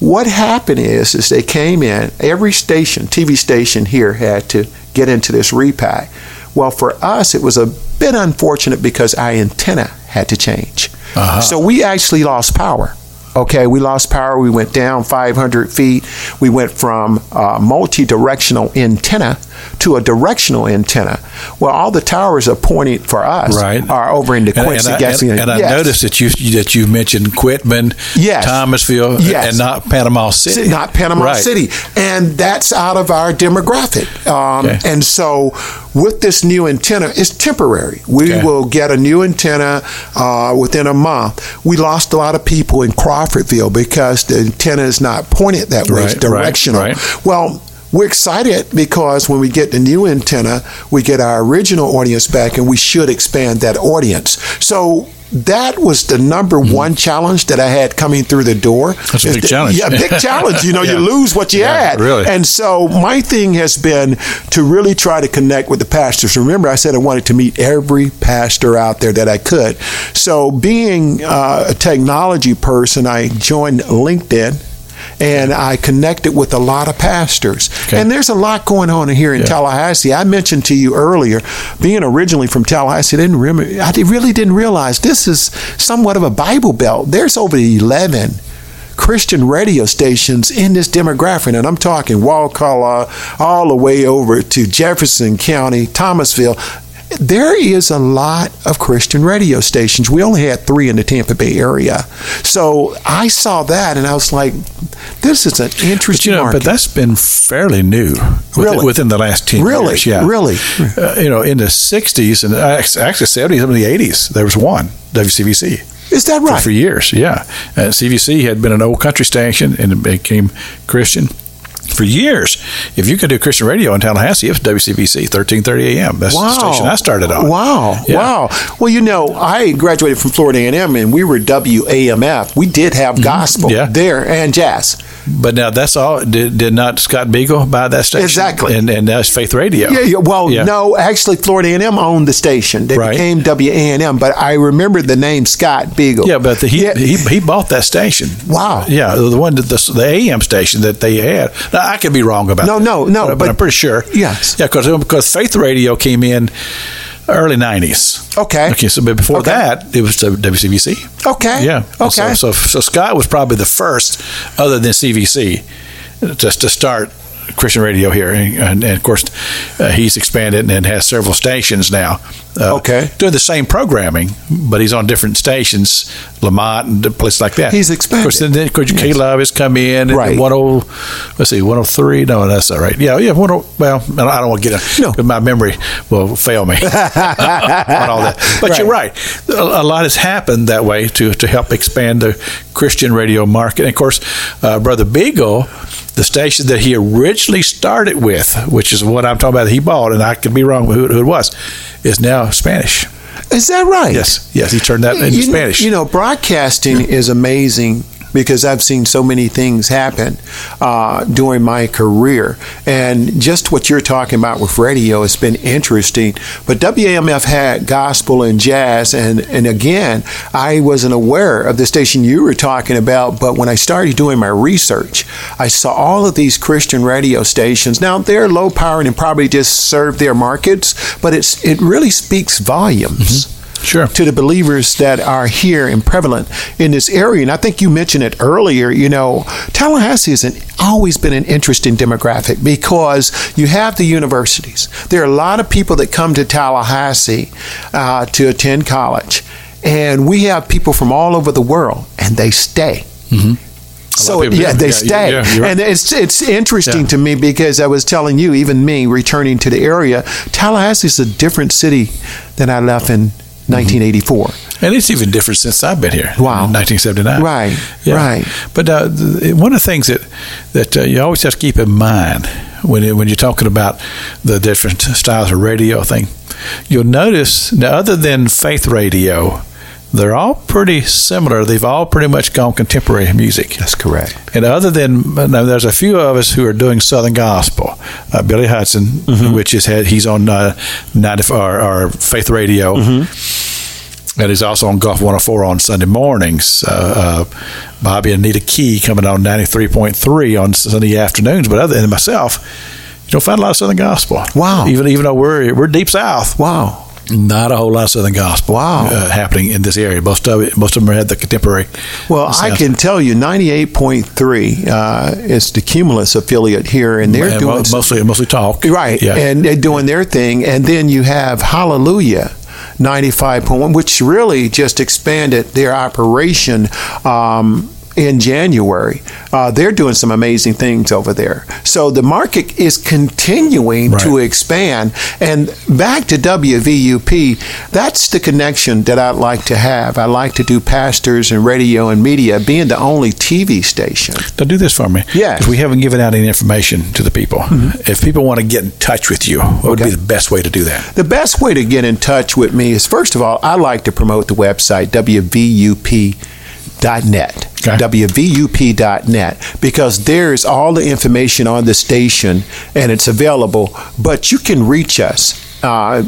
what happened is, is they came in, every station, TV station here had to get into this repack. Well, for us, it was a bit unfortunate because our antenna had to change. Uh-huh. So we actually lost power. Okay, we lost power. We went down 500 feet. We went from a multi directional antenna to a directional antenna. Well, all the towers are pointing for us right. are over in the Quincy. And, and, I, and, and I noticed that you that you mentioned Quitman, yes. Thomasville, yes. and not Panama City. Not Panama right. City. And that's out of our demographic. Um, okay. And so with this new antenna, it's temporary. We okay. will get a new antenna uh, within a month. We lost a lot of people in Crawfordville because the antenna is not pointed that way, right, it's directional. Right, right. Well, we're excited because when we get the new antenna, we get our original audience back and we should expand that audience. So that was the number mm-hmm. one challenge that I had coming through the door. That's a big the, challenge. Yeah, big challenge. You know, yeah. you lose what you yeah, had. Really. And so my thing has been to really try to connect with the pastors. Remember, I said I wanted to meet every pastor out there that I could. So being uh, a technology person, I joined LinkedIn and I connected with a lot of pastors. Okay. And there's a lot going on here in yeah. Tallahassee. I mentioned to you earlier, being originally from Tallahassee, I didn't remember, I really didn't realize this is somewhat of a Bible belt. There's over 11 Christian radio stations in this demographic, and I'm talking Wakulla all the way over to Jefferson County, Thomasville there is a lot of Christian radio stations. We only had three in the Tampa Bay area. So I saw that and I was like, this is an interesting but, you know, market. But that's been fairly new within, really? within the last 10 really? years. Yeah. Really? Uh, you know, in the 60s and actually 70s, some of the 80s, there was one, WCVC. Is that right? For, for years, yeah. Uh, CVC had been an old country station and it became Christian for years. If you could do Christian radio in Tallahassee, it was WCVC, 1330 AM. That's wow. the station I started on. Wow. Yeah. Wow. Well, you know, I graduated from Florida A&M and we were WAMF. We did have mm-hmm. gospel yeah. there and jazz. But now that's all. Did, did not Scott Beagle buy that station? Exactly. And, and that's Faith Radio. Yeah. yeah. Well, yeah. no, actually, Florida A&M owned the station. They right. became WAM, but I remember the name Scott Beagle. Yeah, but the, he, yeah. he he bought that station. Wow. Yeah, the one that the, the AM station that they had. Now I could be wrong about no, that. No, no, but, but, I'm pretty sure. Yes. Yeah, because because Faith Radio came in early 90s. Okay. Okay, so but before okay. that, it was WCVC. Okay. Yeah. Okay. So, so, so Scott was probably the first, other than CVC, just to start Christian radio here, and, and, of course, uh, he's expanded and has several stations now. Uh, okay, doing the same programming, but he's on different stations, Lamont and places like that. He's expanded. Of course, then, of course, yes. K Love has come in. Right. One oh, let's see, one oh three. No, that's all right. Yeah, yeah. One oh. Well, I don't want to get a, no. my memory will fail me on all that. But right. you're right. A, a, lot has happened that way to to help expand the Christian radio market. And of course, uh, Brother Beagle the station that he originally started with, which is what I'm talking about, that he bought, and I could be wrong with who, who it was, is now Spanish. Is that right? Yes, yes. He turned that into you, Spanish. You know, broadcasting is amazing because I've seen so many things happen uh, during my career. And just what you're talking about with radio has been interesting. But WAMF had gospel and jazz. And, and again, I wasn't aware of the station you were talking about. But when I started doing my research, I saw all of these Christian radio stations. Now, they're low powered and probably just serve their markets, but it's, it really speaks volumes. Mm-hmm sure. to the believers that are here and prevalent in this area. And I think you mentioned it earlier. You know, Tallahassee has an, always been an interesting demographic because you have the universities. There are a lot of people that come to Tallahassee uh, to attend college, and we have people from all over the world, and they stay. Mm-hmm. So yeah, they yeah, stay, yeah, right. and it's it's interesting yeah. to me because I was telling you, even me returning to the area, Tallahassee is a different city than I left in 1984. And it's even different since I've been here. Wow. 1979. Right. Yeah. Right. But uh, one of the things that that uh, you always have to keep in mind when when you're talking about the different styles of radio thing, you'll notice now other than faith radio, they're all pretty similar. They've all pretty much gone contemporary music. That's correct. And other than now, there's a few of us who are doing Southern gospel. Uh, Billy Hudson, mm-hmm. which is he's on uh, 90 or, or Faith Radio. Mm-hmm and he's also on Gulf 104 on Sunday mornings. Uh, uh, Bobby and Nita Key coming on 93.3 on Sunday afternoons. But other than myself, you don't find a lot of Southern gospel. Wow. Even even though we're we're deep south. Wow. Not a whole lot of Southern gospel wow. uh, happening in this area. Most of it, most of them had the contemporary. Well, I can tell you, ninety eight point three uh, is the Cumulus affiliate here, and they're and doing mostly mostly talk, right? Yeah. and they're doing their thing. And then you have Hallelujah 95.1, which really just expanded their operation um, in January. Uh, they're doing some amazing things over there. So the market is continuing right. to expand. And back to WVUP, that's the connection that I'd like to have. I like to do pastors and radio and media, being the only TV station. Now, do this for me. Yes. We haven't given out any information to the people. Mm-hmm. If people want to get in touch with you, what would be the best way to do that? The best way to get in touch with me is, first of all, I like to promote the website, WVUP.net okay. WVUP.net, because there's all the information on the station and it's available, but you can reach us. Uh,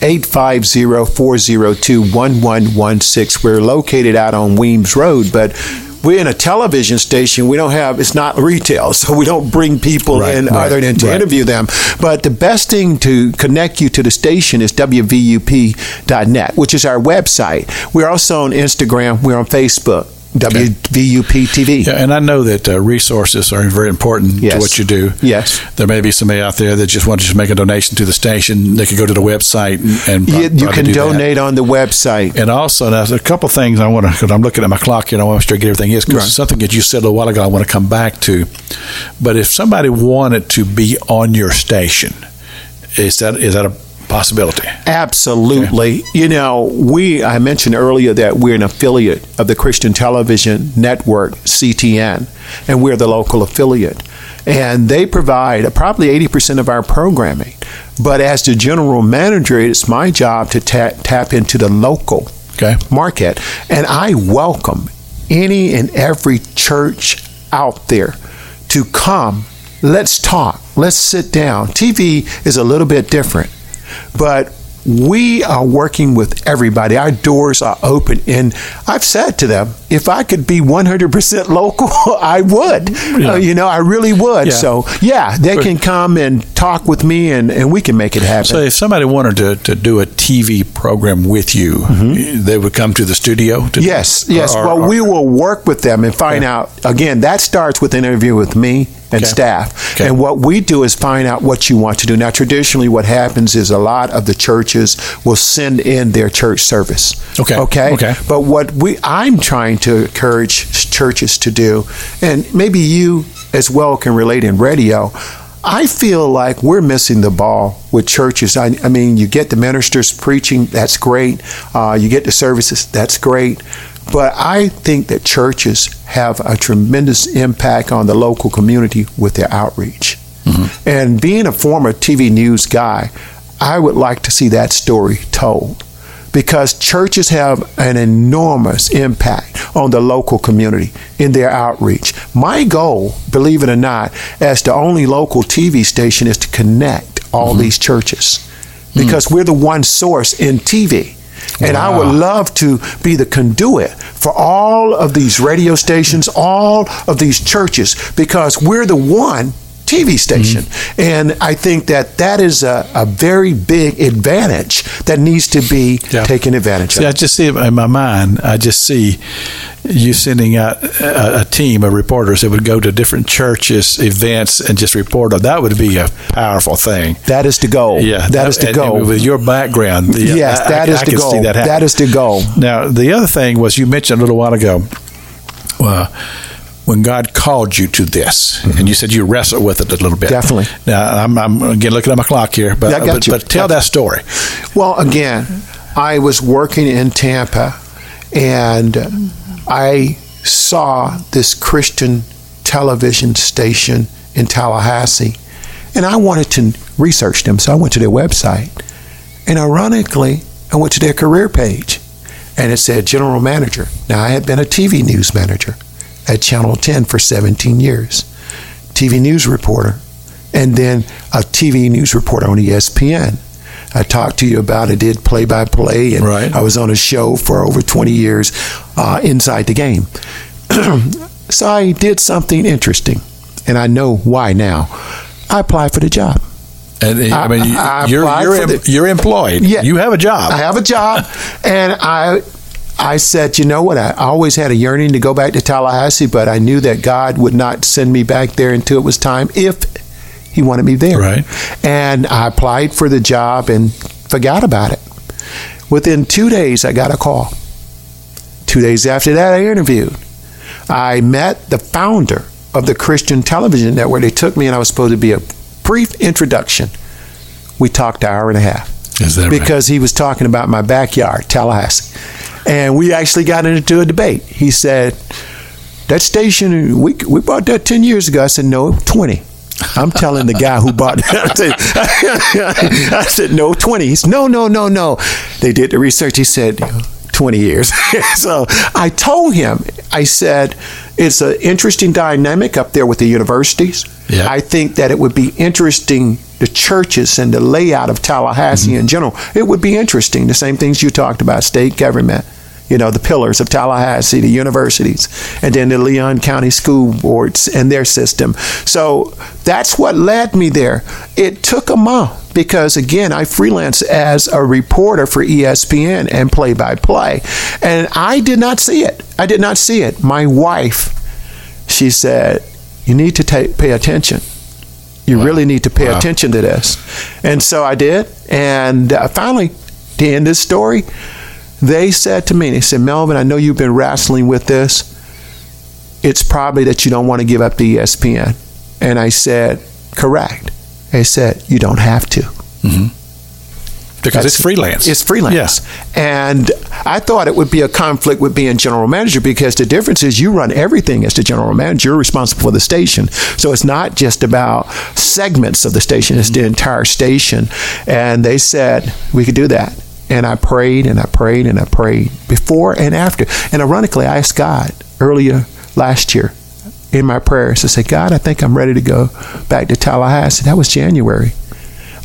850-402-1116. We're located out on Weems Road, but we're in a television station. We don't have, it's not retail, so we don't bring people right, in right, other than to right. interview them. But the best thing to connect you to the station is WVUP.net, which is our website. We're also on Instagram, we're on Facebook. WVUP TV. Yeah, and I know that uh, resources are very important yes. to what you do. Yes. There may be somebody out there that just wants to make a donation to the station. They could go to the website and, and you, you can do donate that. on the website. And also, there's a couple things I want to, because I'm looking at my clock here and I want to get everything is, because right. something that you said a little while ago I want to come back to. But if somebody wanted to be on your station, is that is that a possibility. Absolutely. Okay. You know, we, I mentioned earlier that we're an affiliate of the Christian Television Network, CTN, and we're the local affiliate. And they provide probably 80% of our programming. But as the general manager, it's my job to ta- tap into the local okay. market. And I welcome any and every church out there to come. Let's talk. Let's sit down. TV is a little bit different. But we are working with everybody. Our doors are open. And I've said to them, if I could be 100% local, I would. Yeah. Uh, you know, I really would. Yeah. So, yeah, they can come and talk with me and, and we can make it happen. So, if somebody wanted to, to do a TV program with you, mm-hmm. they would come to the studio? To yes, yes. Or, well, or, we will work with them and find yeah. out. Again, that starts with an interview with me and Okay. staff. Okay. And what we do is find out what you want to do. Now, traditionally, what happens is a lot of the churches will send in their church service. Okay. Okay. Okay. But what we I'm trying to encourage churches to do, and maybe you as well can relate in radio. I feel like we're missing the ball with churches. I, I mean, you get the ministers preaching, that's great. Uh, you get the services, that's great. But I think that churches have a tremendous impact on the local community with their outreach. Mm-hmm. And being a former TV news guy, I would like to see that story told because churches have an enormous impact on the local community in their outreach. My goal, believe it or not, as the only local TV station is to connect all mm-hmm. these churches mm. because we're the one source in TV. And I would love to be the conduit for all of these radio stations, all of these churches, because we're the one TV station. And I think that that is a, a very big advantage that needs to be Yeah. taken advantage See, I just see in my mind. I just see you sending out a, a team of reporters that would go to different churches, events, and just report on. That would be a powerful thing. That is the goal. Yeah, that is the goal. with your background, the- yes, I- that I, is I the goal. That, that is the goal. Now, the other thing was you mentioned a little while ago uh, when God called you to this, and you said you wrestled with it a little bit. Mm-hmm. Definitely. Now, I'm, I'm again looking at my clock here, but, Yeah, but, but tell that story. Well, again, I was working in Tampa and I saw this Christian television station in Tallahassee and I wanted to research them. So I went to their website and ironically, I went to their career page and it said general manager. Now, I had been a TV news manager at Channel 10 for 17 years, TV news reporter, and then a TV news reporter on ESPN. I talked to you about it, did play by play, and Right. I was on a show for over 20 years uh, inside the game. so I did something interesting, and I know why now. I applied for the job. And I, I- mean, you- I you're you're, em- the- you're employed. Yeah. You have a job. I have a job, and I I said, you know what? I always had a yearning to go back to Tallahassee, but I knew that God would not send me back there until it was time if He wanted me there. Right. And I applied for the job and forgot about it. Within two days, I got a call. Two days after that, I interviewed. I met the founder of the Christian Television Network. They took me, and I was supposed to be a brief introduction. We talked an hour and a half Is that right? because he was talking about my backyard, Tallahassee. And we actually got into a debate. He said, That station, we, we bought that 10 years ago. I said, No, 20. I'm telling the guy who bought that. I said, I said, No, 20. He said, No, no, no, no. They did the research. He said, 20 years. so I told him, I said, it's an interesting dynamic up there with the universities. Yeah. I think that it would be interesting, the churches and the layout of Tallahassee mm-hmm. in general. It would be interesting. The same things you talked about, state government, you know, the pillars of Tallahassee, the universities, and then the Leon County School Boards and their system. So that's what led me there. It took a month because, again, I freelance as a reporter for ESPN and play by play. And I did not see it. I did not see it. My wife, she said, You need to pay attention. You really need to pay Wow. attention to this. And so I did. And uh, finally, to end this story, they said to me, they said, Melvin, I know you've been wrestling with this. It's probably that you don't want to give up the ESPN. And I said, correct. They said, you don't have to. Because it's freelance. It's freelance. Yes, And I thought it would be a conflict with being general manager because the difference is you run everything as the general manager. You're responsible for the station. So it's not just about segments of the station, it's the entire station. And they said we could do that. And I prayed and I prayed and I prayed before and after. And ironically, I asked God earlier last year in my prayers to say, God, I think I'm ready to go back to Tallahassee. That was January.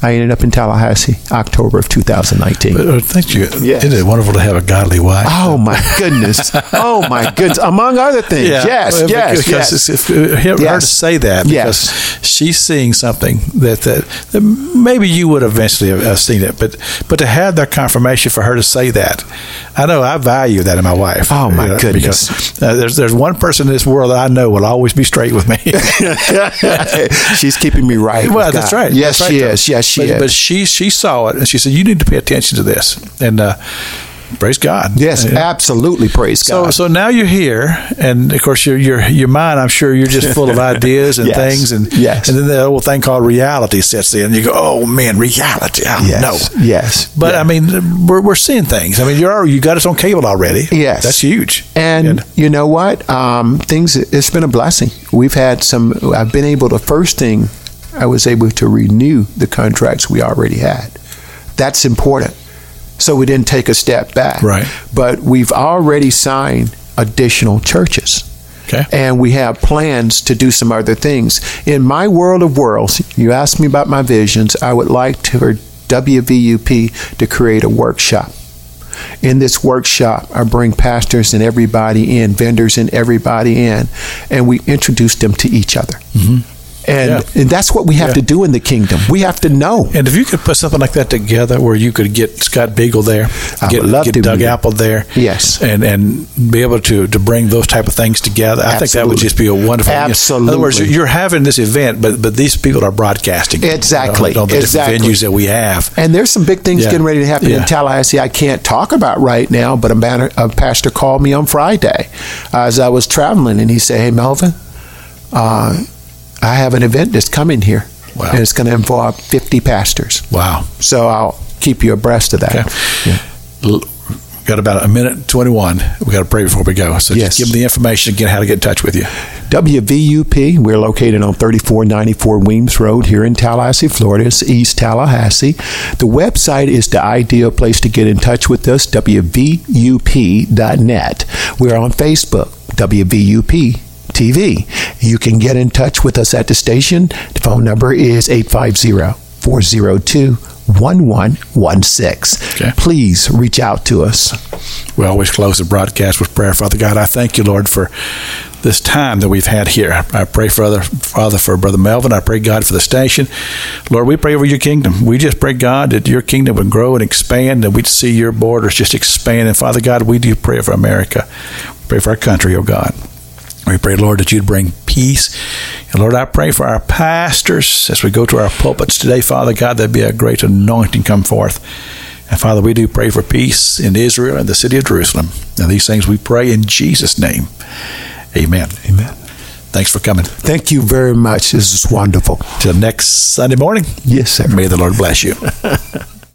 I ended up in Tallahassee, October of 2019. Uh, Thank you. Yes. Isn't it wonderful to have a godly wife? Oh my goodness! Oh my goodness! Among other things, yes, well, yes, because yes. it's- if- uh, her, her to say that because Yes. she's seeing something that, that, that maybe you would eventually have uh, seen it, but but to have that confirmation for her to say that, I know I value that in my wife. Oh, my You goodness. Because uh, there's there's one person in this world that I know will always be straight with me. She's keeping me right. Well, that's God. right. Yes, That's she though. is. Yes, she but. But she she saw it and she said, "You need to pay attention to this." And uh, praise God. yes, Uh, absolutely. Praise So, God. so now you're here, and of course, your your your mind. I'm sure you're just full of ideas and Yes. things, and Yes. and then the old thing called reality sets in. And you go, oh man, reality. I yes, know. yes. But Yeah. I mean, we're, we're seeing things. I mean, you're you got us on cable already. Yes. that's huge. And you know what? Um, things. It's been a blessing. We've had some. I've been able to. First thing, I was able to renew the contracts we already had. That's important. So we didn't take a step back. Right. But we've already signed additional churches. Okay. And we have plans to do some other things. In my world of worlds, you asked me about my visions. I would like to, for WVUP to create a workshop. In this workshop, I bring pastors and everybody in, vendors and everybody in, and we introduce them to each other. Mm-hmm. And, Yeah. and that's what we have Yeah. to do in the kingdom. We have to know. And if you could put something like that together, where you could get Scott Beagle there, I get, get Doug. Apple there, Yes. and and be able to to bring those type of things together, I think that would just be a wonderful. Absolutely. In other words, you're having this event, but but these people are broadcasting Exactly. you know, on the Exactly. different venues that we have. And there's some big things Yeah. getting ready to happen in Tallahassee I can't talk about right now, but a, man, a pastor called me on Friday as I was traveling, and he said, Hey, Melvin, uh, I have an event that's coming here, Wow. and it's going to involve 50 pastors. Wow. So I'll keep you abreast of that. Okay. Yeah. L- Got about a minute 21. We got to pray before we go. So Yes. just give them the information again, how to get in touch with you. WVUP, we're located on 3494 Weems Road here in Tallahassee, Florida. It's East Tallahassee. The website is the ideal place to get in touch with us, WVUP.net. We're on Facebook, WVUP. TV. You can get in touch with us at the station. The phone number is 850 402 1116. Okay. Please reach out to us. We always close the broadcast with prayer. Father God, I thank you, Lord, for this time that we've had here. I pray, Father, Father, for Brother Melvin. I pray, God, for the station. Lord, we pray over your kingdom. We just pray, God, that your kingdom would grow and expand, and we'd see your borders just expand. And Father God, we do pray for America. Pray for our country, oh God. We pray, Lord, that you'd bring peace. And Lord, I pray for our pastors as we go to our pulpits today, Father God, there'd be a great anointing come forth. And Father, we do pray for peace in Israel and the city of Jerusalem. And these things we pray in Jesus' name. Amen. Amen. Thanks for coming. Thank you very much. This is wonderful. Till next Sunday morning, Yes, sir. may the Lord bless you.